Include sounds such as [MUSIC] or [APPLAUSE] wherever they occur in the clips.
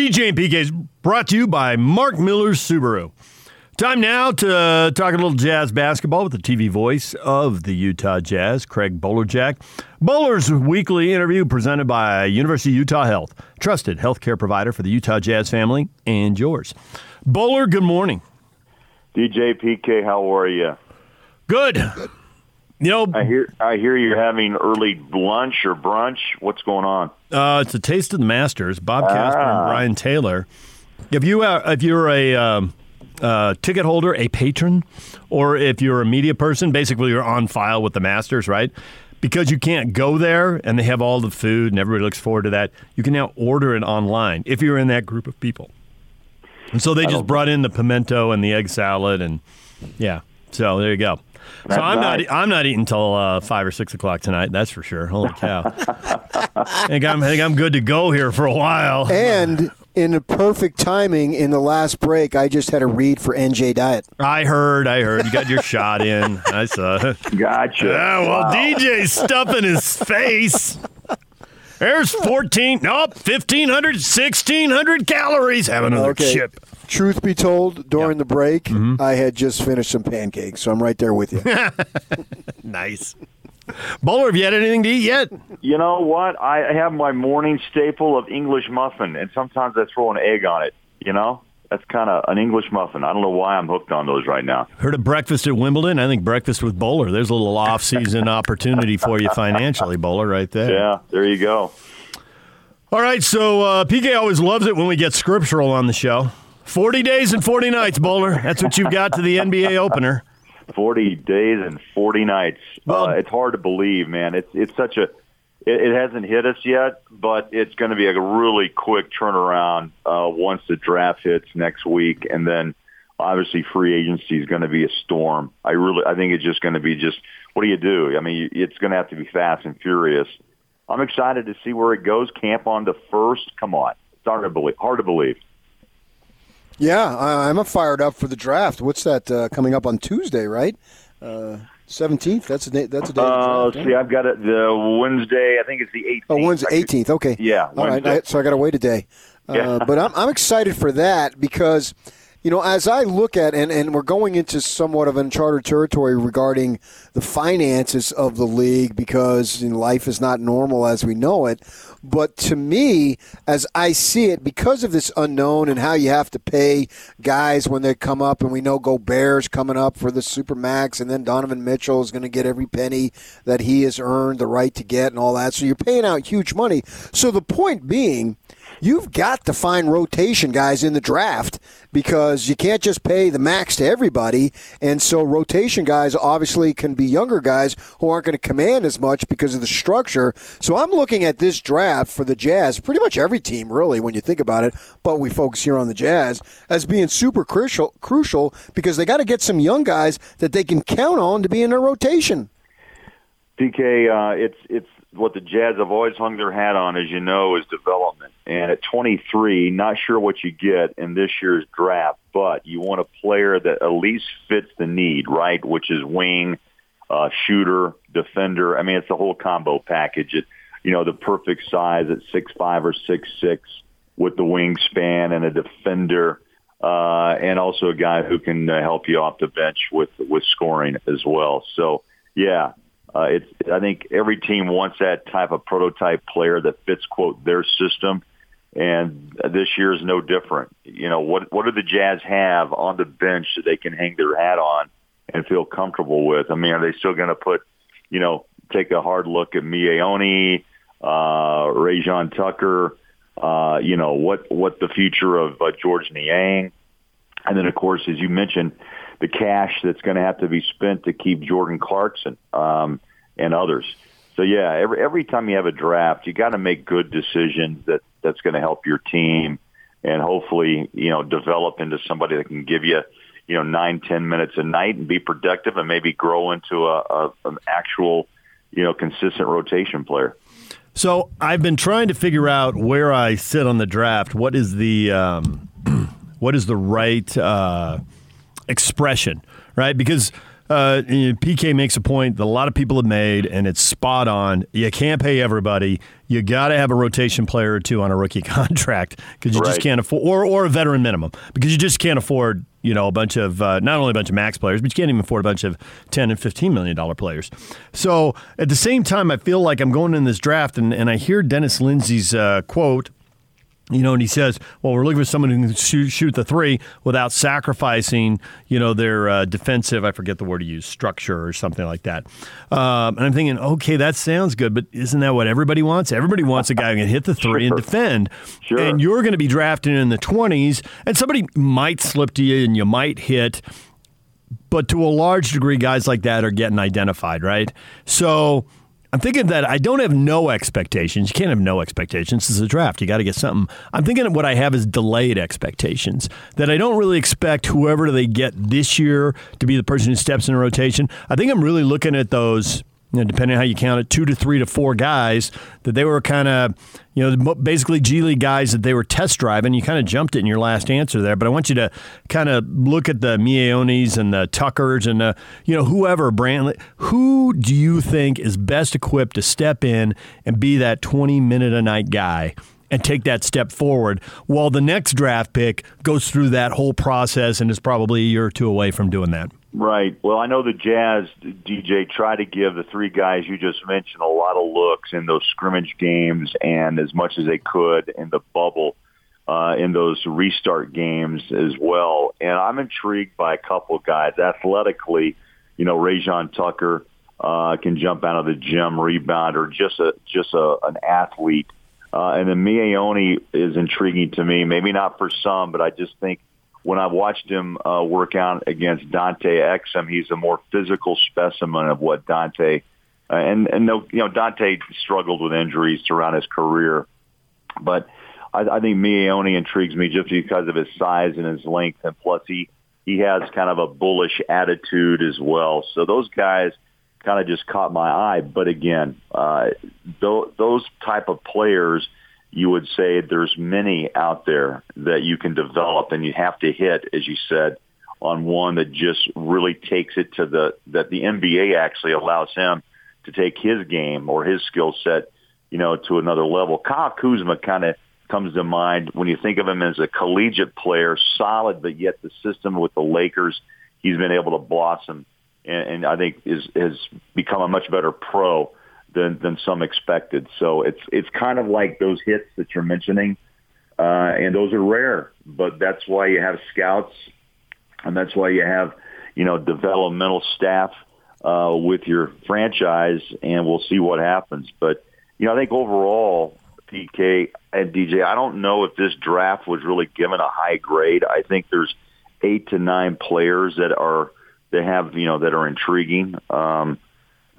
DJ and PK is brought to you by Mark Miller Subaru. Time now to talk a little jazz basketball with the TV voice of the Utah Jazz, Craig Bolerjack. Bowler's weekly interview presented by University of Utah Health, trusted healthcare provider for the Utah Jazz family and yours. Bowler, good morning. DJ PK, how are you? Good. You know, I hear I hear you're having early lunch or brunch. What's going on? Uh, it's a taste of the Masters. Bob Casper Ah. and Brian Taylor. If you uh, if you're a um, uh, ticket holder, a patron, or if you're a media person, basically you're on file with the Masters, right? Because you can't go there and they have all the food and everybody looks forward to that. You can now order it online if you're in that group of people. And so they just brought in the pimento and the egg salad and yeah. So there you go. So I'm nice. not I'm not eating till uh, five or six o'clock tonight. That's for sure. Holy cow! [LAUGHS] I think I'm I think I'm good to go here for a while. And in a perfect timing, in the last break, I just had a read for NJ Diet. I heard, I heard. You got your shot in. I saw. Gotcha. Yeah, well, Wow. DJ's stuffing his face. There's 14, nope, 1,500, 1,600 calories. Have another Okay. chip. Truth be told, during the break, Mm-hmm. I had just finished some pancakes, so I'm right there with you. [LAUGHS] [LAUGHS] Nice. Bowler, have you had anything to eat yet? You know what? I have my morning staple of English muffin, and sometimes I throw an egg on it. You know, that's kind of an English muffin. I don't know why I'm hooked on those right now. Heard of breakfast at Wimbledon? I think breakfast with Bowler. There's a little off-season [LAUGHS] opportunity for you financially, Bowler, right there. Yeah, there you go. All right, so uh, PK always loves it when we get scriptural on the show. 40 days and 40 nights, Bowler. That's what you've got to the NBA opener. Forty days and forty nights. Well- uh, it's hard to believe, man. It's it's such a. It, it hasn't hit us yet, but it's going to be a really quick turnaround uh, once the draft hits next week, and then obviously free agency is going to be a storm. I really, I think it's just going to be just what do you do? I mean, it's going to have to be fast and furious. I'm excited to see where it goes. Camp on the first. Come on, it's hard to believe. Hard to believe. Yeah, I, I'm fired up for the draft. What's that uh, coming up on Tuesday, right? Uh, Seventeenth. that's a day. That's a day. Let's see, I've got it the Wednesday. I think it's the 18th. Oh, Wednesday, eighteenth. Okay. Yeah, All right. I, so I got to wait a day. Yeah. Uh, but I'm, I'm excited for that because, you know, as I look at and and we're going into somewhat of uncharted territory regarding the finances of the league because you know, life is not normal as we know it. But to me, as I see it, because of this unknown and how you have to pay guys when they come up, and we know Gobert's coming up for the Supermax, and then Donovan Mitchell is going to get every penny that he has earned the right to get and all that. So you're paying out huge money. So the point being, you've got to find rotation guys in the draft because you can't just pay the max to everybody. And so rotation guys obviously can be younger guys who aren't going to command as much because of the structure. So I'm looking at this draft for the Jazz, pretty much every team really when you think about it, but we focus here on the Jazz as being super crucial crucial because they got to get some young guys that they can count on to be in their rotation. PK, uh, it's it's what the Jazz have always hung their hat on, as you know, is development. And at 23, not sure what you get in this year's draft, but you want a player that at least fits the need, right? Which is wing, uh, shooter, defender. I mean, it's the whole combo package. It, you know, the perfect size at six five or six six with the wingspan and a defender. Uh, and also a guy who can uh, help you off the bench with with scoring as well. So, yeah, uh, it's. I think every team wants that type of prototype player that fits quote their system, and this year is no different. You know what? What do the Jazz have on the bench that they can hang their hat on and feel comfortable with? I mean, are they still going to put, you know, take a hard look at Miye Oni, uh, Rayjon Tucker? Uh, you know what? What the future of uh, George Niang? And then, of course, as you mentioned, the cash that's going to have to be spent to keep Jordan Clarkson um, and others. So yeah, every every time you have a draft, you got to make good decisions that that's going to help your team, and hopefully, you know, develop into somebody that can give you, you know, nine ten minutes a night and be productive, and maybe grow into a, a an actual, you know, consistent rotation player. So I've been trying to figure out where I sit on the draft. What is the um, [CLEARS THROAT] what is the right uh, expression, right? Because uh, PK makes a point that a lot of people have made, and it's spot on. You can't pay everybody. You got to have a rotation player or two on a rookie [LAUGHS] contract because you Right. just can't afford, or or a veteran minimum because you just can't afford. You know, a bunch of uh, not only a bunch of max players, but you can't even afford a bunch of ten and fifteen million dollar players. So at the same time, I feel like I'm going in this draft, and, and I hear Dennis Lindsey's uh, quote you know, and he says, "Well, we're looking for someone who can shoot, shoot the three without sacrificing, you know, their uh, defensive—I forget the word to use—structure or something like that." Um, and I'm thinking, okay, that sounds good, but isn't that what everybody wants? Everybody wants a guy who can hit the three and defend. Sure. And you're going to be drafting in the 20s, and somebody might slip to you, and you might hit but to a large degree, guys like that are getting identified, right? So I'm thinking that I don't have no expectations. You can't have no expectations. This is a draft. You got to get something. I'm thinking of what I have is delayed expectations. That I don't really expect whoever they get this year to be the person who steps in a rotation. I think I'm really looking at those. You know, depending on how you count it, two to three to four guys that they were kind of, you know, basically G League guys that they were test driving. You kind of jumped it in your last answer there, but I want you to kind of look at the Miye Onis and the Tuckers and the, you know, whoever Brantley. Who do you think is best equipped to step in and be that twenty minute a night guy? And take that step forward while the next draft pick goes through that whole process and is probably a year or two away from doing that. Right. Well, I know the Jazz, DJ, try to give the three guys you just mentioned a lot of looks in those scrimmage games and as much as they could in the bubble uh, in those restart games as well. And I'm intrigued by a couple of guys. Athletically, you know, Rayjon Tucker uh, can jump out of the gym, rebound, or just a just a, an athlete. Uh, and then Miye Oni is intriguing to me. Maybe not for some, but I just think when I watched him uh, work out against Dante Exum, he's a more physical specimen of what Dante. Uh, and and no, you know Dante struggled with injuries throughout his career, but I, I think Miye Oni intrigues me just because of his size and his length, and plus he he has kind of a bullish attitude as well. So those guys kind of just caught my eye. But again, uh, th- those type of players you would say there's many out there that you can develop and you have to hit, as you said, on one that just really takes it to the, that the NBA actually allows him to take his game or his skill set, you know, to another level. Kyle Kuzma kind of comes to mind when you think of him as a collegiate player, solid, but yet the system with the Lakers, he's been able to blossom and, and I think is, has become a much better pro than than some expected. So it's it's kind of like those hits that you're mentioning, uh, and those are rare. But that's why you have scouts, and that's why you have you know developmental staff uh, with your franchise, and we'll see what happens. But you know, I think overall, PK and DJ, I don't know if this draft was really given a high grade. I think there's eight to nine players that are that have you know that are intriguing. Um,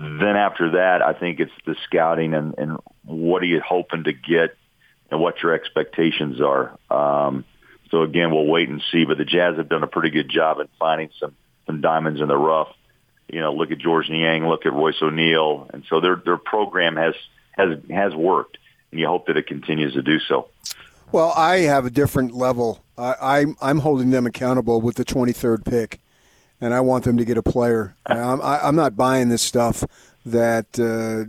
then after that, I think it's the scouting and, and what are you hoping to get and what your expectations are. Um, so again, we'll wait and see. But the Jazz have done a pretty good job in finding some some diamonds in the rough. You know, look at George Niang, look at Royce O'Neale, and so their their program has has has worked, and you hope that it continues to do so. Well, I have a different level. I, I'm I'm holding them accountable with the 23rd pick, and I want them to get a player. [LAUGHS] I'm I, I'm not buying this stuff. That uh,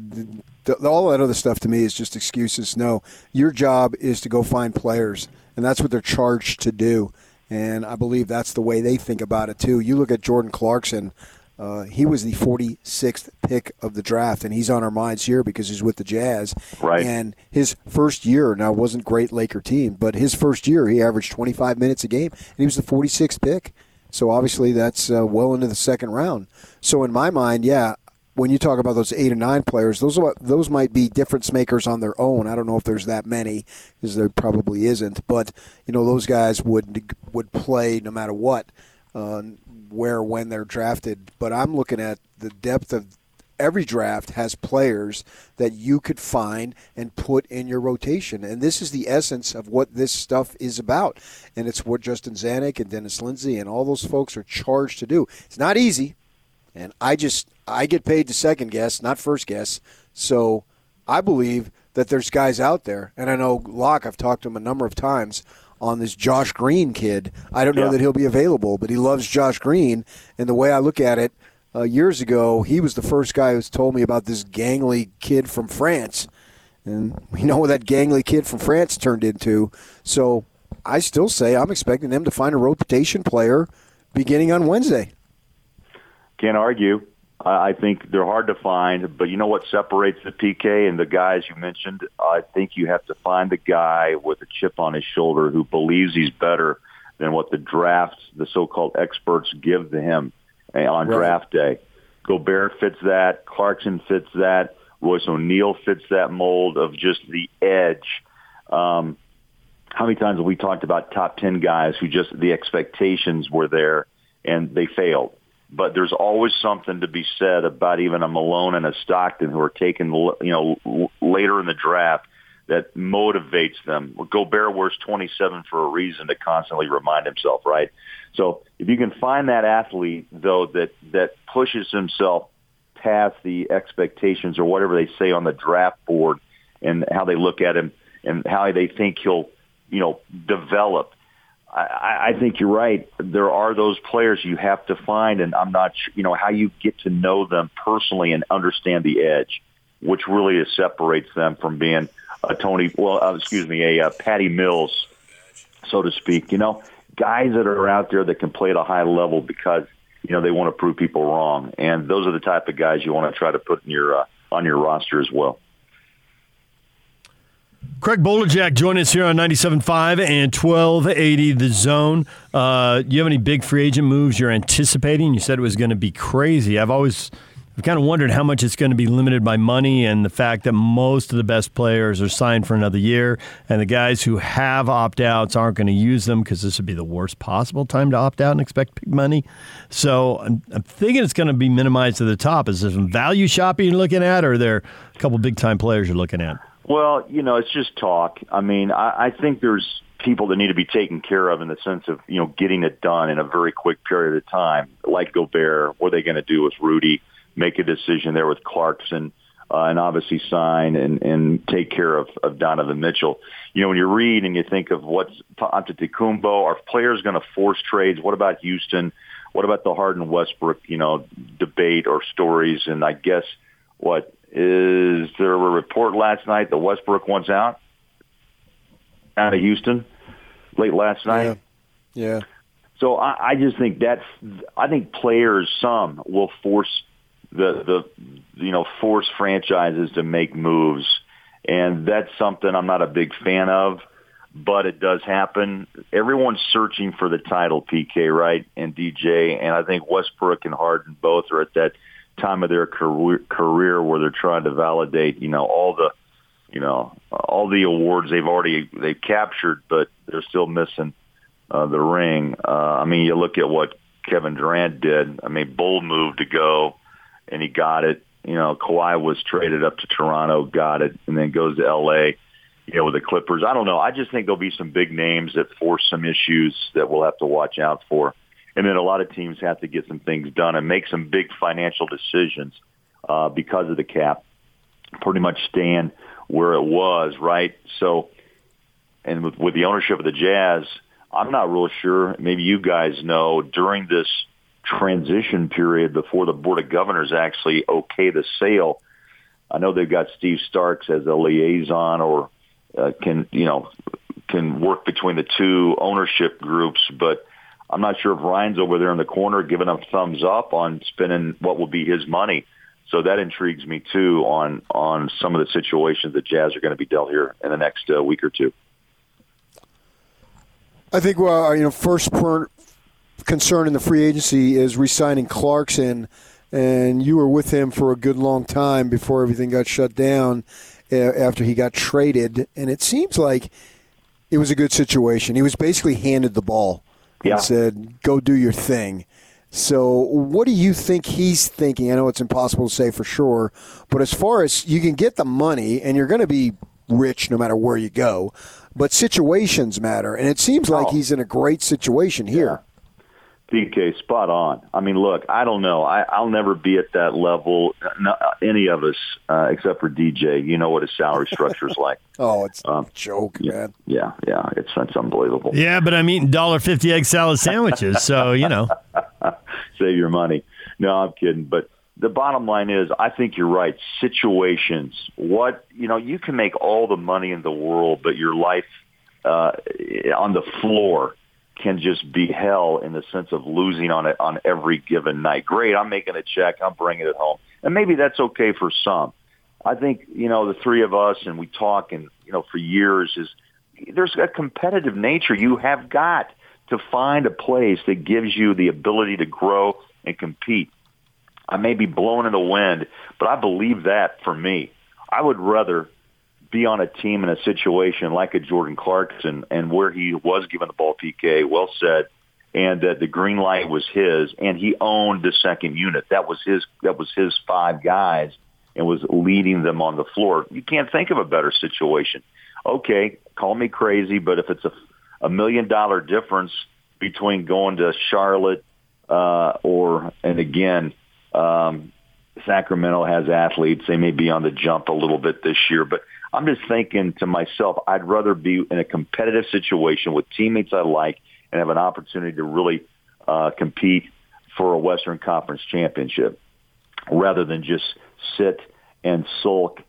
th- all that other stuff to me is just excuses. No, your job is to go find players, and that's what they're charged to do. And I believe that's the way they think about it too. You look at Jordan Clarkson. Uh, he was the 46th pick of the draft, and he's on our minds here because he's with the Jazz. Right. And his first year, now wasn't great Laker team, but his first year he averaged 25 minutes a game, and he was the 46th pick. So obviously that's uh, well into the second round. So in my mind, yeah, when you talk about those eight or nine players, those are, those might be difference makers on their own. I don't know if there's that many, because there probably isn't. But you know, those guys would would play no matter what, uh, where when they're drafted. But I'm looking at the depth of every draft has players that you could find and put in your rotation. And this is the essence of what this stuff is about. And it's what Justin Zanik and Dennis Lindsey and all those folks are charged to do. It's not easy. And I just I get paid to second guess, not first guess. So I believe that there's guys out there, and I know Locke. I've talked to him a number of times on this Josh Green kid. I don't know Yeah. that he'll be available, but he loves Josh Green. And the way I look at it, uh, years ago, he was the first guy who's told me about this gangly kid from France. And we know what that gangly kid from France turned into. So I still say I'm expecting them to find a rotation player beginning on Wednesday. Can't argue. I think they're hard to find, but you know what separates the PK and the guys you mentioned? I think you have to find the guy with a chip on his shoulder who believes he's better than what the drafts, the so-called experts, give to him on right. draft day. Gobert fits that. Clarkson fits that. Royce O'Neale fits that mold of just the edge. Um, how many times have we talked about top 10 guys who just the expectations were there and they failed? but there's always something to be said about even a Malone and a Stockton who are taken, you know, later in the draft that motivates them. Gobert wears 27 for a reason to constantly remind himself, right? So if you can find that athlete though that that pushes himself past the expectations or whatever they say on the draft board and how they look at him and how they think he'll, you know, develop I, I think you're right. There are those players you have to find, and I'm not, you know, how you get to know them personally and understand the edge, which really separates them from being a Tony, well, uh, excuse me, a uh, Patty Mills, so to speak. You know, guys that are out there that can play at a high level because you know they want to prove people wrong, and those are the type of guys you want to try to put in your uh, on your roster as well. Craig Bolerjack join us here on 97.5 and 1280 The Zone. Uh, you have any big free agent moves you're anticipating? You said it was going to be crazy. I've always I've kind of wondered how much it's going to be limited by money and the fact that most of the best players are signed for another year, and the guys who have opt outs aren't going to use them because this would be the worst possible time to opt out and expect big money. So I'm, I'm thinking it's going to be minimized to the top. Is there some value shopping you're looking at, or are there a couple big time players you're looking at? Well, you know, it's just talk. I mean, I, I think there's people that need to be taken care of in the sense of, you know, getting it done in a very quick period of time, like Gobert. What are they going to do with Rudy? Make a decision there with Clarkson. Uh, and obviously sign and, and take care of, of Donovan Mitchell. You know, when you read and you think of what's Antetokounmpo, are players going to force trades? What about Houston? What about the Harden Westbrook, you know, debate or stories? And I guess what is there a report last night that Westbrook wants out out of Houston late last night? Yeah. yeah. So I, I just think that's I think players some will force the the you know force franchises to make moves, and that's something I'm not a big fan of. But it does happen. Everyone's searching for the title, PK, right? And DJ, and I think Westbrook and Harden both are at that time of their career, career where they're trying to validate, you know, all the, you know, all the awards they've already they've captured, but they're still missing uh, the ring. Uh, I mean, you look at what Kevin Durant did. I mean, bold move to go, and he got it. You know, Kawhi was traded up to Toronto, got it, and then goes to L.A. You know, with the Clippers. I don't know. I just think there'll be some big names that force some issues that we'll have to watch out for and then a lot of teams have to get some things done and make some big financial decisions uh, because of the cap. Pretty much stand where it was, right? So, and with, with the ownership of the Jazz, I'm not real sure. Maybe you guys know during this transition period before the Board of Governors actually okay the sale. I know they've got Steve Starks as a liaison or uh, can you know can work between the two ownership groups, but I'm not sure if Ryan's over there in the corner giving a thumbs up on spending what will be his money. So that intrigues me too on on some of the situations that Jazz are going to be dealt here in the next uh, week or two. I think well, you know, first concern in the free agency is re-signing Clarkson, and you were with him for a good long time before everything got shut down after he got traded, and it seems like it was a good situation. He was basically handed the ball yeah. and said, "Go do your thing." So, what do you think he's thinking? I know it's impossible to say for sure, but as far as you can get the money, and you're going to be rich no matter where you go, but situations matter, and it seems like oh. he's in a great situation here. Yeah. PK, spot on. I mean, look, I don't know. I, I'll never be at that level. Not, any of us, uh, except for DJ. You know what his salary structure is like. [LAUGHS] oh, it's um, a joke, yeah, man. Yeah, yeah, it's it's unbelievable. Yeah, but I'm eating dollar fifty egg salad sandwiches, so you know, [LAUGHS] save your money. No, I'm kidding. But the bottom line is, I think you're right. Situations. What you know, you can make all the money in the world, but your life uh, on the floor can just be hell in the sense of losing on it on every given night. Great, I'm making a check, I'm bringing it home, and maybe that's okay for some. I think you know the three of us, and we talk, and you know for years is there's a competitive nature. You have got to find a place that gives you the ability to grow and compete. I may be blown in the wind, but I believe that for me. I would rather be on a team in a situation like a Jordan Clarkson and where he was given the ball PK, well said, and that the green light was his, and he owned the second unit. That was his. That was his five guys, and was leading them on the floor. You can't think of a better situation. Okay, call me crazy, but if it's a a million dollar difference between going to Charlotte uh, or, and again, um, Sacramento has athletes. They may be on the jump a little bit this year, but I'm just thinking to myself, I'd rather be in a competitive situation with teammates I like and have an opportunity to really uh, compete for a Western Conference championship rather than just sit and sulk,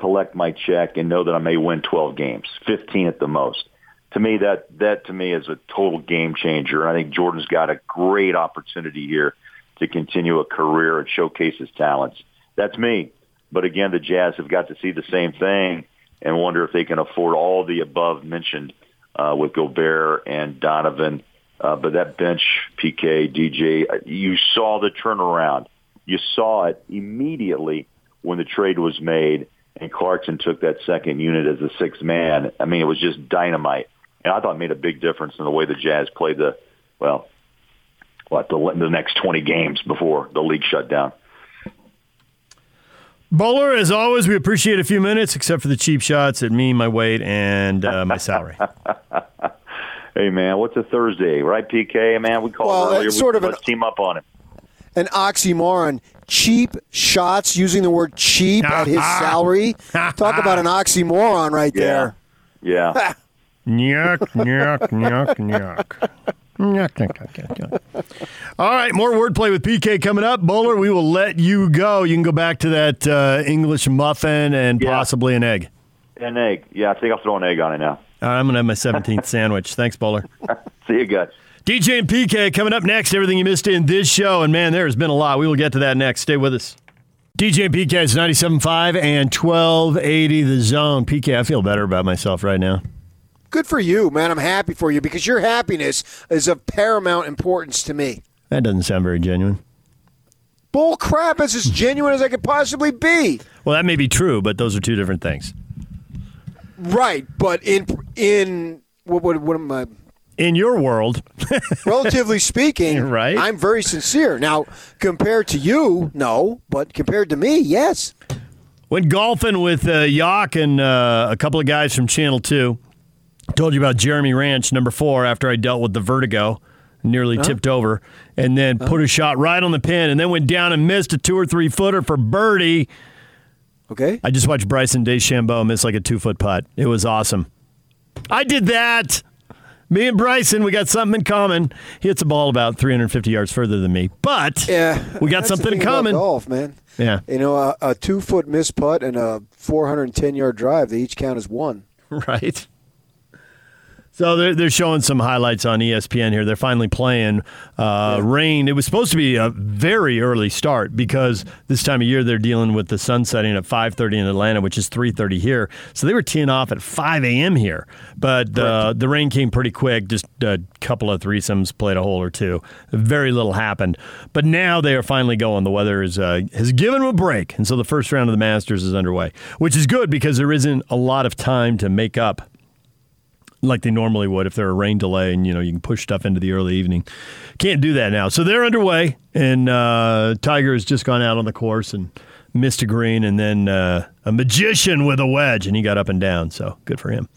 collect my check, and know that I may win 12 games, 15 at the most. To me, that that to me is a total game changer. I think Jordan's got a great opportunity here to continue a career and showcase his talents. That's me. But again, the Jazz have got to see the same thing and wonder if they can afford all the above mentioned uh, with Gobert and Donovan. Uh, but that bench, PK, DJ, uh, you saw the turnaround. You saw it immediately when the trade was made and Clarkson took that second unit as a sixth man. I mean, it was just dynamite. And I thought it made a big difference in the way the Jazz played the, well, what, the, the next 20 games before the league shut down. Bowler, as always, we appreciate a few minutes, except for the cheap shots at me, my weight, and uh, my salary. [LAUGHS] hey, man, what's a Thursday, right, PK? Man, we called well, earlier. Sort we, of let's an, team up on it. An oxymoron. Cheap shots, using the word cheap at his [LAUGHS] salary. Talk about an oxymoron right there. Yeah. [LAUGHS] yeah. Nyuk, nyuk, nyuk, nyuk. All right, more wordplay with PK coming up. Bowler, we will let you go. You can go back to that uh, English muffin and yeah. possibly an egg. An egg. Yeah, I think I'll throw an egg on it now. All right, I'm going to have my 17th sandwich. Thanks, Bowler. [LAUGHS] See you guys. DJ and PK coming up next. Everything you missed in this show. And man, there has been a lot. We will get to that next. Stay with us. DJ and PK is 97.5 and 1280 the zone. PK, I feel better about myself right now. Good for you, man. I'm happy for you because your happiness is of paramount importance to me. That doesn't sound very genuine. Bull crap, it's as genuine as I could possibly be. Well, that may be true, but those are two different things. Right, but in in what what, what am I? In your world, [LAUGHS] relatively speaking, [LAUGHS] right? I'm very sincere. Now, compared to you, no, but compared to me, yes. Went golfing with uh, Yak and uh, a couple of guys from Channel Two. Told you about Jeremy Ranch, number four, after I dealt with the vertigo, nearly huh? tipped over, and then huh? put a shot right on the pin, and then went down and missed a two or three footer for birdie. Okay. I just watched Bryson DeChambeau miss like a two foot putt. It was awesome. I did that. Me and Bryson, we got something in common. He hits a ball about 350 yards further than me, but yeah, we got something in common. golf, man. Yeah, you know, a, a two foot miss putt and a 410 yard drive, they each count as one. [LAUGHS] Right. So they're, they're showing some highlights on ESPN here. They're finally playing uh, yeah. rain. It was supposed to be a very early start because this time of year they're dealing with the sun setting at 5:30 in Atlanta, which is 3:30 here. So they were teeing off at 5 a.m. here, but uh, the rain came pretty quick. Just a couple of threesomes, played a hole or two. Very little happened. But now they are finally going. The weather is uh, has given them a break, and so the first round of the Masters is underway, which is good because there isn't a lot of time to make up like they normally would if there were a rain delay and you know you can push stuff into the early evening. Can't do that now. So they're underway, and uh, Tiger has just gone out on the course and missed a green, and then uh, a magician with a wedge, and he got up and down. So good for him.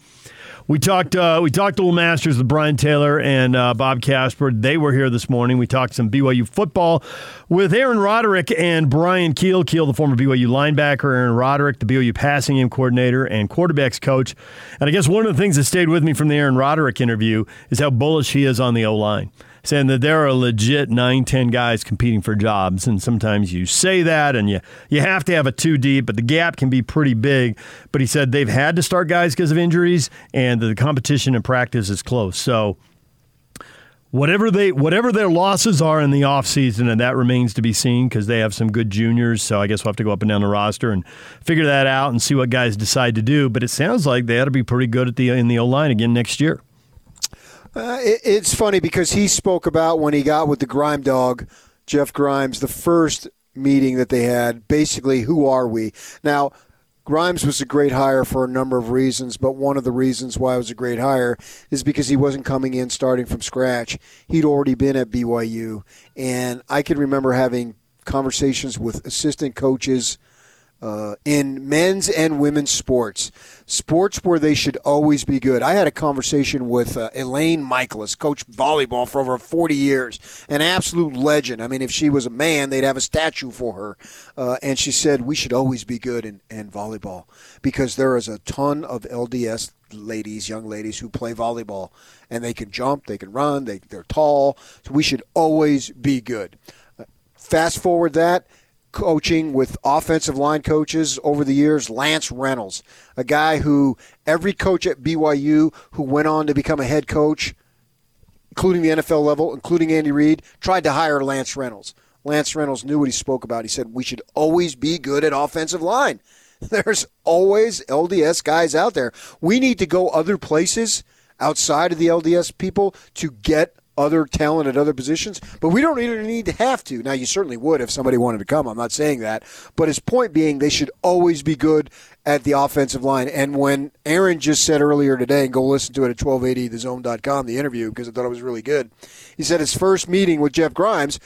We talked. Uh, we talked to little masters with Brian Taylor and uh, Bob Casper. They were here this morning. We talked some BYU football with Aaron Roderick and Bryan Kehl. Kehl, the former BYU linebacker, Aaron Roderick, the BYU passing game coordinator and quarterbacks coach. And I guess one of the things that stayed with me from the Aaron Roderick interview is how bullish he is on the O line saying that there are legit nine, ten guys competing for jobs. And sometimes you say that and you, you have to have a two deep, but the gap can be pretty big. But he said they've had to start guys because of injuries and the competition in practice is close. So whatever they whatever their losses are in the offseason and that remains to be seen because they have some good juniors so i guess we'll have to go up and down the roster and figure that out and see what guys decide to do but it sounds like they ought to be pretty good at the in the o-line again next year uh, it, it's funny because he spoke about when he got with the Grime Dog, Jeff Grimes, the first meeting that they had. Basically, who are we now? Grimes was a great hire for a number of reasons, but one of the reasons why it was a great hire is because he wasn't coming in starting from scratch. He'd already been at BYU, and I can remember having conversations with assistant coaches uh, in men's and women's sports, sports where they should always be good. I had a conversation with uh, Elaine Michaelis, coached volleyball for over 40 years, an absolute legend. I mean, if she was a man, they'd have a statue for her. Uh, and she said, We should always be good in, in volleyball because there is a ton of LDS ladies, young ladies who play volleyball, and they can jump, they can run, they, they're tall. So we should always be good. Uh, fast forward that coaching with offensive line coaches over the years, Lance Reynolds, a guy who every coach at BYU who went on to become a head coach, including the NFL level, including Andy Reid, tried to hire Lance Reynolds. Lance Reynolds knew what he spoke about. He said, We should always be good at offensive line. [LAUGHS] There's always LDS guys out there. We need to go other places outside of the LDS people to get other talent at other positions, but we don't even need to have to. Now, you certainly would if somebody wanted to come. I'm not saying that. But his point being, they should always be good at the offensive line. And when Aaron just said earlier today, and go listen to it at 1280thezone.com, the interview, because I thought it was really good, he said his first meeting with Jeff Grimes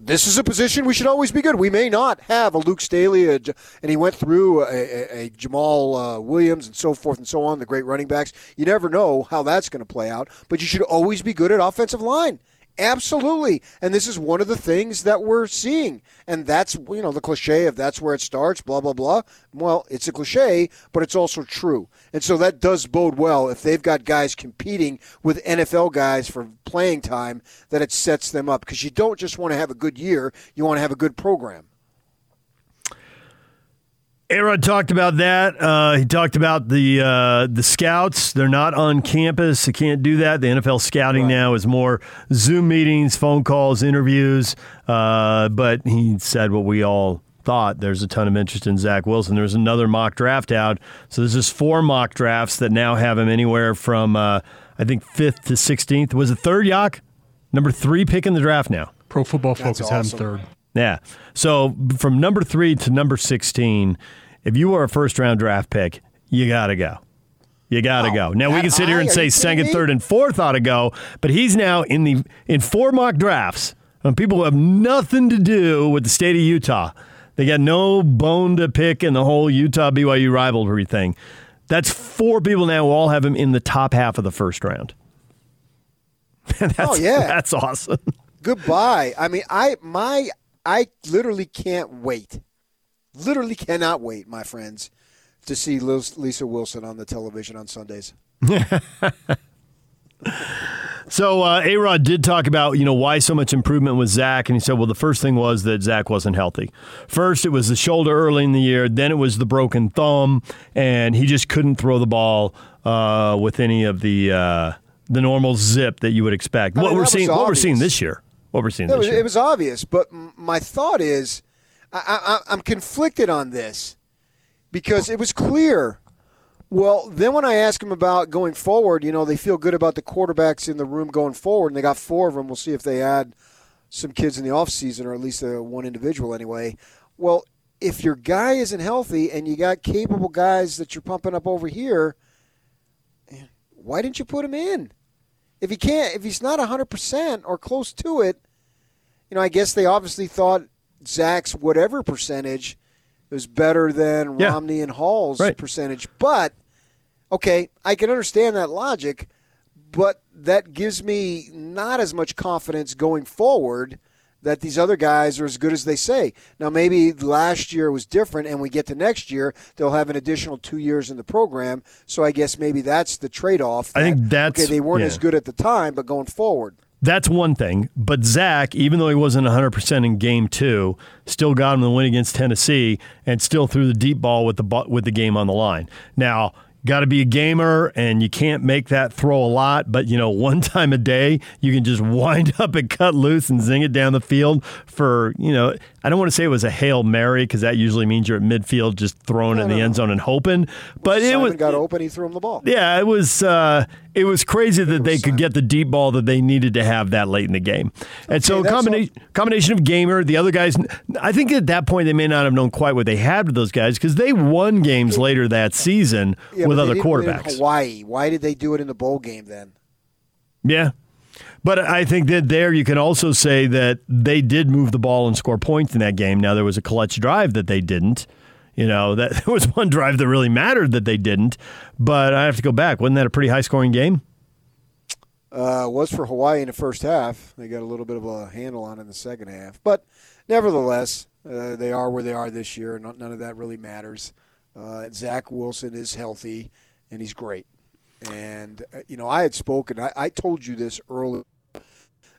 this is a position we should always be good. We may not have a Luke Staley, a, and he went through a, a, a Jamaal uh, Williams and so forth and so on, the great running backs. You never know how that's going to play out, but you should always be good at offensive line. Absolutely. And this is one of the things that we're seeing. And that's, you know, the cliche of that's where it starts, blah, blah, blah. Well, it's a cliche, but it's also true. And so that does bode well if they've got guys competing with NFL guys for playing time, that it sets them up. Because you don't just want to have a good year, you want to have a good program. Aaron talked about that. Uh, he talked about the uh, the scouts. They're not on campus. They can't do that. The NFL scouting right. now is more Zoom meetings, phone calls, interviews. Uh, but he said what we all thought. There's a ton of interest in Zach Wilson. There's another mock draft out. So there's just four mock drafts that now have him anywhere from uh, I think fifth to sixteenth. Was it third, Yak? Number three pick in the draft now. Pro Football Focus awesome. had him third. Yeah. So from number three to number 16, if you are a first round draft pick, you got to go. You got to go. Now we can sit here and say second, third, and fourth ought to go, but he's now in the in four mock drafts. And people who have nothing to do with the state of Utah. They got no bone to pick in the whole Utah BYU rivalry thing. That's four people now who all have him in the top half of the first round. [LAUGHS] that's, oh yeah, that's awesome. Goodbye. I mean, I my I literally can't wait. Literally cannot wait, my friends, to see Lisa Wilson on the television on Sundays. [LAUGHS] So uh, A Rod did talk about you know why so much improvement with Zach, and he said, well, the first thing was that Zach wasn't healthy. First, it was the shoulder early in the year, then it was the broken thumb, and he just couldn't throw the ball uh, with any of the uh, the normal zip that you would expect. I mean, what we're seeing, what we're seeing this year what we're seeing. It was, it was obvious, but my thought is, I, I, I'm conflicted on this because it was clear. Well, then when I ask them about going forward, you know, they feel good about the quarterbacks in the room going forward, and they got four of them. We'll see if they add some kids in the offseason, or at least uh, one individual anyway. Well, if your guy isn't healthy and you got capable guys that you're pumping up over here, why didn't you put him in? If he can't, if he's not 100% or close to it, you know, I guess they obviously thought Zach's whatever percentage was better than yeah. Romney and Hall's right. percentage. But Okay, I can understand that logic, but that gives me not as much confidence going forward that these other guys are as good as they say. Now, maybe last year was different, and we get to next year, they'll have an additional two years in the program. So I guess maybe that's the trade off. I think that's okay. They weren't yeah. as good at the time, but going forward. That's one thing. But Zach, even though he wasn't 100% in game two, still got him the win against Tennessee and still threw the deep ball with the, with the game on the line. Now, got to be a gamer and you can't make that throw a lot but you know [LAUGHS] one time a day you can just wind [LAUGHS] up and cut loose and zing it down the field for you know i don't want to say it was a hail mary because that usually means you're at midfield just throwing no, in the end zone and hoping but Simon it was got open he threw him the ball yeah it was uh, it was crazy that they could get the deep ball that they needed to have that late in the game. And okay, so a combination, combination of gamer, the other guys, I think at that point they may not have known quite what they had with those guys because they won games later that season yeah, with other quarterbacks. Hawaii. Why did they do it in the bowl game then? Yeah. But I think that there you can also say that they did move the ball and score points in that game. Now there was a clutch drive that they didn't. You know, that [LAUGHS] there was one drive that really mattered that they didn't. But I have to go back. Wasn't that a pretty high scoring game? Uh, was for Hawaii in the first half. They got a little bit of a handle on in the second half. But nevertheless, uh, they are where they are this year. None of that really matters. Uh, Zach Wilson is healthy, and he's great. And, uh, you know, I had spoken, I, I told you this earlier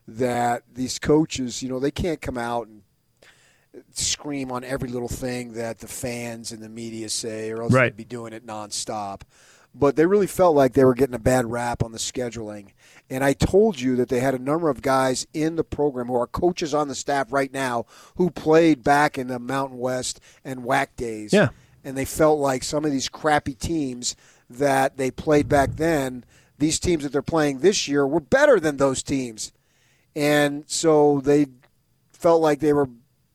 that these coaches, you know, they can't come out and scream on every little thing that the fans and the media say, or else right. they'd be doing it nonstop. But they really felt like they were getting a bad rap on the scheduling. And I told you that they had a number of guys in the program who are coaches on the staff right now who played back in the Mountain West and WAC days. Yeah. And they felt like some of these crappy teams that they played back then, these teams that they're playing this year were better than those teams. And so they felt like they were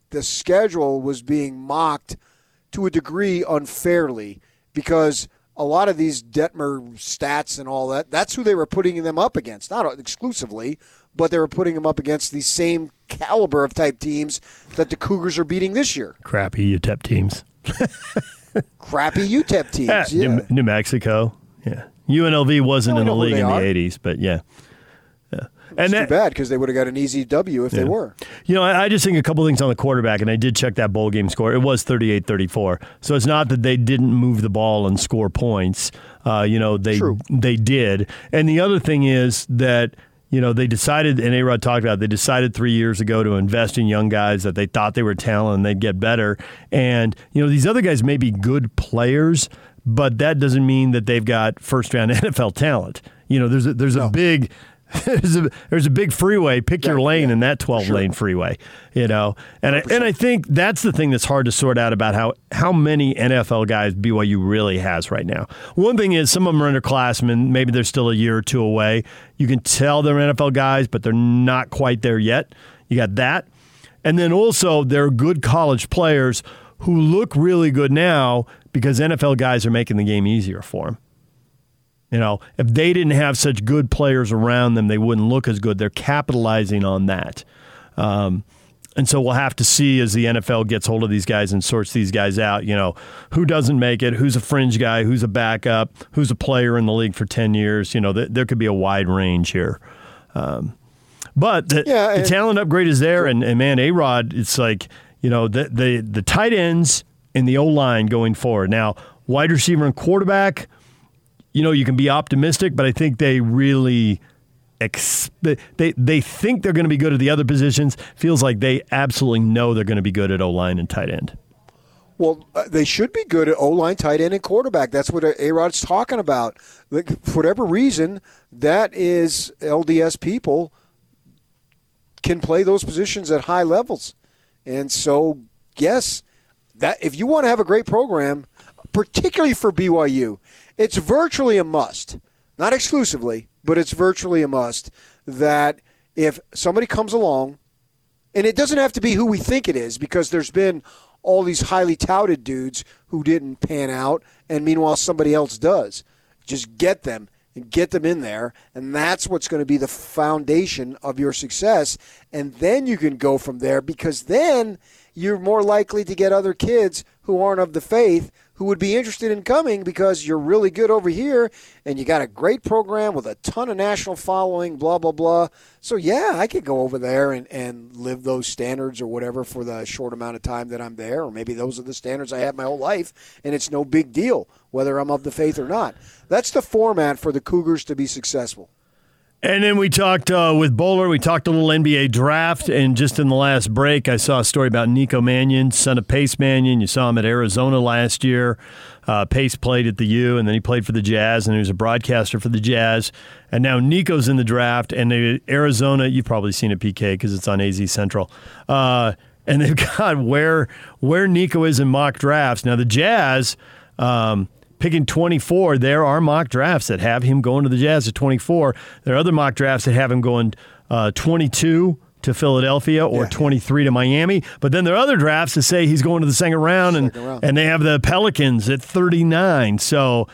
the schedule was being mocked to a degree unfairly because a lot of these Detmer stats and all that, that's who they were putting them up against. Not exclusively, but they were putting them up against the same caliber of type teams that the Cougars are beating this year. Crappy UTEP teams. [LAUGHS] Crappy UTEP [LAUGHS] teams, yeah. New, New Mexico, yeah. UNLV wasn't in the league in the 80s, but yeah. And that, too bad because they would have got an easy W if yeah. they were. You know, I, I, just think a couple things on the quarterback, and I did check that bowl game score. It was 38 34. So it's not that they didn't move the ball and score points. Uh, you know, they True. they did. And the other thing is that you know, they decided, and A Rod talked about, it, they decided three years ago to invest in young guys that they thought they were talented and they'd get better. And, you know, these other guys may be good players, but that doesn't mean that they've got first round [LAUGHS] NFL talent. You know, there's a, there's no. a big [LAUGHS] there's a there's a big freeway. Pick yeah, your lane yeah. in that 12 sure. lane freeway. You know, and I, and I think that's the thing that's hard to sort out about how how many NFL guys BYU really has right now. One thing is some of them are underclassmen. Maybe they're still a year or two away. You can tell they're NFL guys, but they're not quite there yet. You got that, and then also they're good college players who look really good now because NFL guys are making the game easier for them. You know, if they didn't have such good players around them, they wouldn't look as good. They're capitalizing on that. Um, and so we'll have to see as the NFL gets hold of these guys and sorts these guys out, you know, who doesn't make it, who's a fringe guy, who's a backup, who's a player in the league for 10 years. You know, th- there could be a wide range here. Um, but the, yeah, the talent upgrade is there. And, and man, A Rod, it's like, you know, the, the, the tight ends and the O line going forward. Now, wide receiver and quarterback – you know, you can be optimistic, but I think they really they they think they're going to be good at the other positions. Feels like they absolutely know they're going to be good at O line and tight end. Well, uh, they should be good at O line, tight end, and quarterback. That's what A Rod's talking about. Like, for whatever reason, that is LDS people can play those positions at high levels, and so yes, that if you want to have a great program, particularly for BYU, it's virtually a must, not exclusively, but it's virtually a must that if somebody comes along, and it doesn't have to be who we think it is, because there's been all these highly touted dudes who didn't pan out, and meanwhile somebody else does. Just get them and get them in there, and that's what's going to be the foundation of your success. And then you can go from there because then you're more likely to get other kids who aren't of the faith who would be interested in coming because you're really good over here and you got a great program with a ton of national following, blah, blah, blah. So, yeah, I could go over there and, and live those standards or whatever for the short amount of time that I'm there. Or maybe those are the standards I have my whole life and it's no big deal whether I'm of the faith or not. That's the format for the Cougars to be successful. And then we talked uh, with Bowler. We talked a little NBA draft. And just in the last break, I saw a story about Nico Mannion, son of Pace Mannion. You saw him at Arizona last year. Uh, Pace played at the U, and then he played for the Jazz, and he was a broadcaster for the Jazz. And now Nico's in the draft, and they, Arizona, you've probably seen it, PK, because it's on AZ Central. Uh, and they've [LAUGHS] got where where Nico is in mock drafts. Now, the Jazz. Um, picking 24, there are mock drafts that have him going to the Jazz at 24. There are other mock drafts that have him going uh, 22 to Philadelphia or yeah. 23 to Miami. But then there are other drafts that say he's going to the second round, second and, round. and they have the Pelicans at 39. So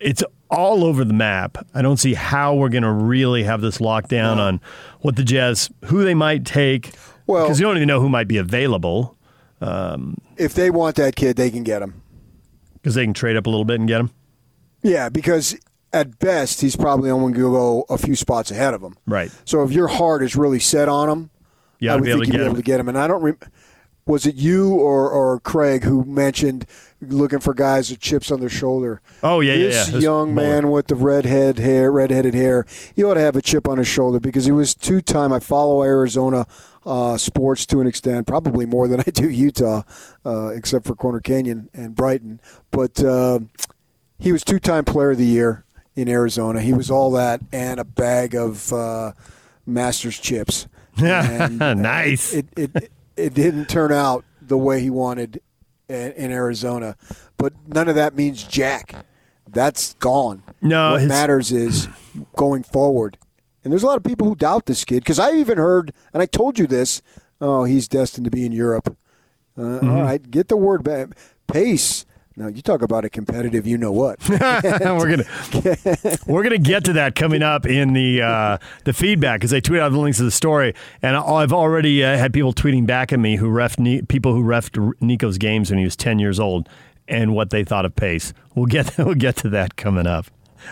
it's all over the map. I don't see how we're going to really have this locked down on what the Jazz, who they might take. Well, because you don't even know who might be available. Um, if they want that kid, they can get him. Because they can trade up a little bit and get him? Yeah, because at best, he's probably only going to go a few spots ahead of him. Right. So if your heart is really set on him, yeah, I would think you'd be able to get him. And I don't. Re- was it you or, or Craig who mentioned looking for guys with chips on their shoulder? Oh yeah, this yeah, yeah. young man with the redhead hair, redheaded hair, he ought to have a chip on his shoulder because he was two time. I follow Arizona uh, sports to an extent, probably more than [LAUGHS] I do Utah, uh, except for Corner Canyon and Brighton. But uh, he was two time Player of the Year in Arizona. He was all that and a bag of uh, Masters chips. [LAUGHS] And, [LAUGHS] nice. It, it, it, it didn't turn out the way he wanted in, in Arizona, but none of that means jack. That's gone. No, what his... matters is going forward and there's a lot of people who doubt this kid because I even heard, and I told you this. Oh, he's destined to be in Europe. Uh, mm-hmm. all right, get the word back. Pace. Now you talk about a competitive, you know what? [LAUGHS] we're gonna [LAUGHS] we're gonna get to that coming up in the uh, the feedback because they tweet out the links to the story, and I've already uh, had people tweeting back at me who ref people who refed Nico's games when he was ten years old and what they thought of Pace. We'll get [LAUGHS] we'll get to that coming up.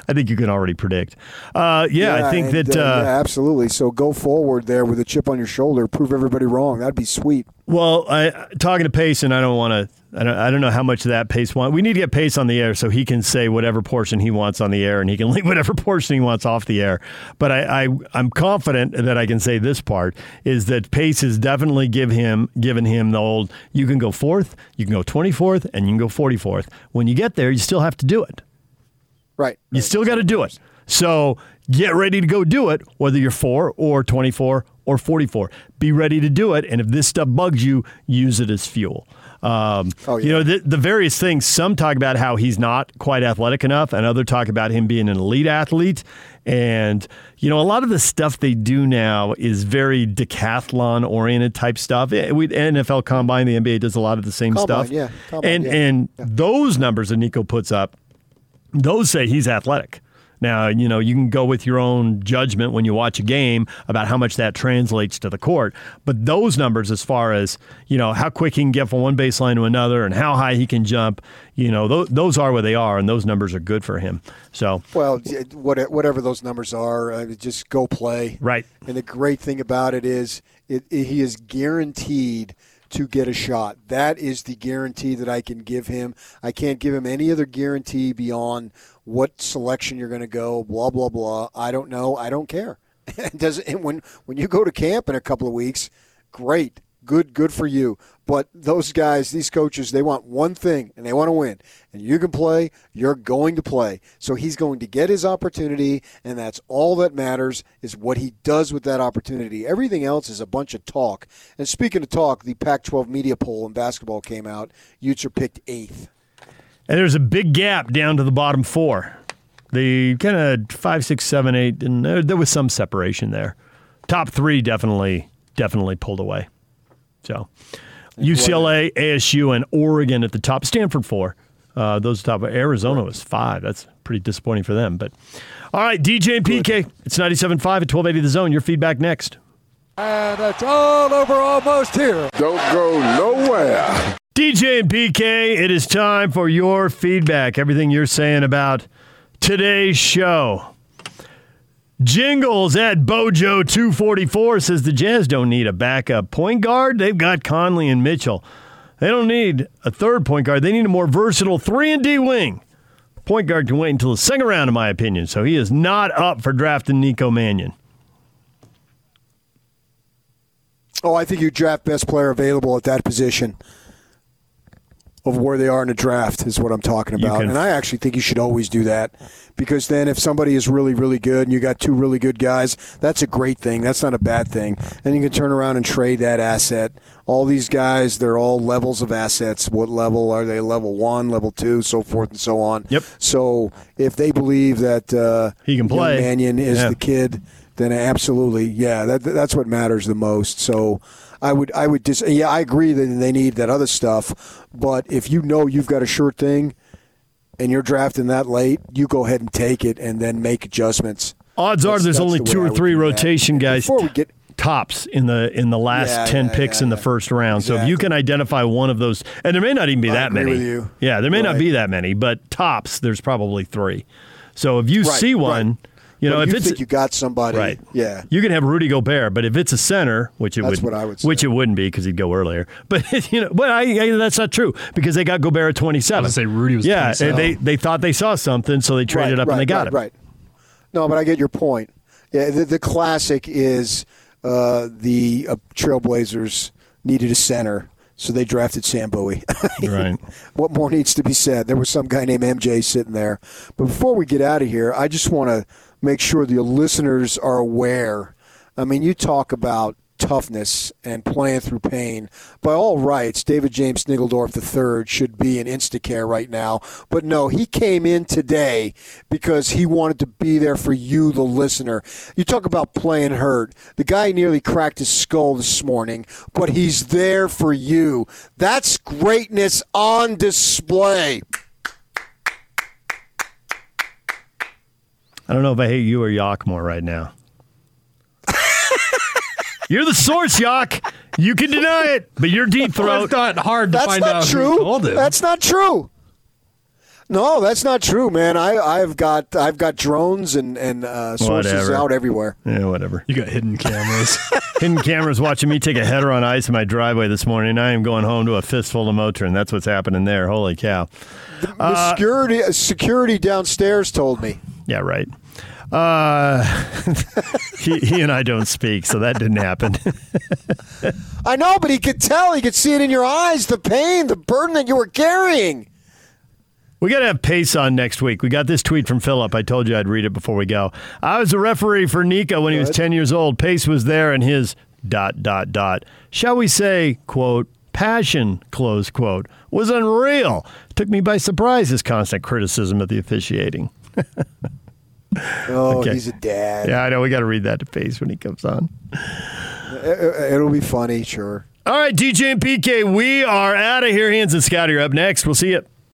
I think you can already predict. Uh, yeah, yeah, I think and, that. Uh, uh, yeah, absolutely. So go forward there with a chip on your shoulder, prove everybody wrong. That'd be sweet. Well, I, talking to Pace, and I don't want to. I don't, I don't know how much of that Pace want. We need to get Pace on the air so he can say whatever portion he wants on the air, and he can [LAUGHS] leave whatever portion he wants off the air. But I, I I'm confident that I can say this part is that Pace has definitely give him given him the old. You can go fourth, you can go twenty fourth, and you can go forty fourth. When you get there, you still have to do it. Right. You still got to do it. So get ready to go do it, whether you're four or 24 or 44. Be ready to do it. And if this stuff bugs you, use it as fuel. Um, oh, yeah. You know, the, the, various things, some talk about how he's not quite athletic enough, and other talk about him being an elite athlete. And, you know, a lot of the stuff they do now is very decathlon oriented type stuff. Eh, we, NFL Combine, the NBA does a lot of the same Combine, stuff. Yeah. Combine, and yeah. and yeah. those numbers that Nico puts up, those say he's athletic. Now, you know, you can go with your own judgment when you watch a game about how much that translates to the court. But those numbers, as far as, you know, how quick he can get from one baseline to another and how high he can jump, you know, those, those are where they are, and those numbers are good for him. So, well, whatever those numbers are, uh, just go play. Right. And the great thing about it is it, it, he is guaranteed – to get a shot. That is the guarantee that I can give him. I can't give him any other guarantee beyond what selection you're going to go. Blah blah blah. I don't know. I don't care. [LAUGHS] Does when when you go to camp in a couple of weeks, great good, good for you. But those guys, these coaches, they want one thing, and they want to win. And you can play, you're going to play. So he's going to get his opportunity, and that's all that matters is what he does with that opportunity. Everything else is a bunch of talk. And speaking of talk, the Pac 12 media poll in basketball came out. Utes are picked eighth. And there's a big gap down to the bottom four. The kind of five, six, seven, eight, and there was some separation there. Top three definitely, definitely pulled away. So UCLA, ASU, and Oregon at the top. Stanford four. Uh, those top. Arizona was five. That's pretty disappointing for them. But all right, DJ and PK. It's 97.5 at 1280 The Zone. Your feedback next. And it's all over almost here. Don't go nowhere. DJ and PK, it is time for your feedback. Everything you're saying about today's show. Jingles at Bojo244 says the Jazz don't need a backup point guard. They've got Conley and Mitchell. They don't need a third point guard. They need a more versatile 3 and D wing. Point guard can wait until the second round, in my opinion, so he is not up for drafting Nico Mannion. Oh, I think you draft best player available at that position of where they are in the draft is what I'm talking about. can- And I actually think you should always do that because then if somebody is really, really good and you got two really good guys, that's a great thing. That's not a bad thing. And you can turn around and trade that asset. All these guys, they're all levels of assets. What level are they? Level one, level two, so forth and so on. Yep. So if they believe that uh, He can play. Mannion is Yeah. the kid, then absolutely, yeah, that that's what matters the most. So I would I would dis- yeah, I agree that they need that other stuff, but if you know you've got a sure thing and you're drafting that late, you go ahead and take it and then make adjustments. Odds are there's only the two or three rotation guys Before we get tops in the in the last Yeah, 10 yeah, picks yeah, in the first round. So if you can identify one of those and there may not even be I that many. Yeah, there may not be that many, but tops there's probably 3. So if you Right, see one, right. You know, But if you it's think you got somebody, Right. Yeah, You can have Rudy Gobert, but if it's a center, which it That's would, what I would say. which it wouldn't be because he'd go earlier. [LAUGHS] But you know, but I, I, that's not true because they got Gobert at twenty seven. I say Rudy was yeah. 27. They they thought they saw something, so they traded right, up right, and they got right, it. Right. No, but I get your point. Yeah, the, the classic is uh, the uh, Trailblazers needed a center, so they drafted Sam Bowie. [LAUGHS] Right. what more needs to be said? There was some guy named MJ sitting there. But before we get out of here, I just want to make sure the listeners are aware. I mean, you talk about toughness and playing through pain. By all rights, David James Sniggeldorf III should be in Instacare right now. But no, he came in today because he wanted to be there for you, the listener. You talk about playing hurt. The guy nearly cracked his skull this morning, but he's there for you. That's greatness on display. I don't know if I hate you or Yak more right now. [LAUGHS] you're the source, Yak. You can deny it, but you're deep Well, throat. it's not hard to That's find not out true. who told him. That's not true. No, that's not true, man. I, I've got I've got drones and and uh, sources Whatever. out everywhere. Yeah, whatever. you got hidden cameras. [LAUGHS] Hidden cameras watching me take a header on ice in my driveway this morning. I am going home to a fistful of Motrin. That's what's happening there. Holy cow. The security security downstairs told me. Yeah, right. Uh, [LAUGHS] he, he and I don't speak, so that didn't happen. [LAUGHS] I know, but he could tell. He could see it in your eyes. The pain, the burden that you were carrying. we got to have Pace on next week. We got this tweet from Philip. I told you I'd read it before we go. I was a referee for Nico when he was 10 years old. Pace was there, and his dot, dot, dot, shall we say, quote, passion, close quote, was unreal. Took me by surprise, his constant criticism of the officiating. [LAUGHS] Oh, Okay. he's a dad. Yeah, I know. We got to read that to Pace when he comes on. It- It'll be funny, sure. All right, DJ and PK, we are out of here. Hans and Scotty are up next. We'll see you.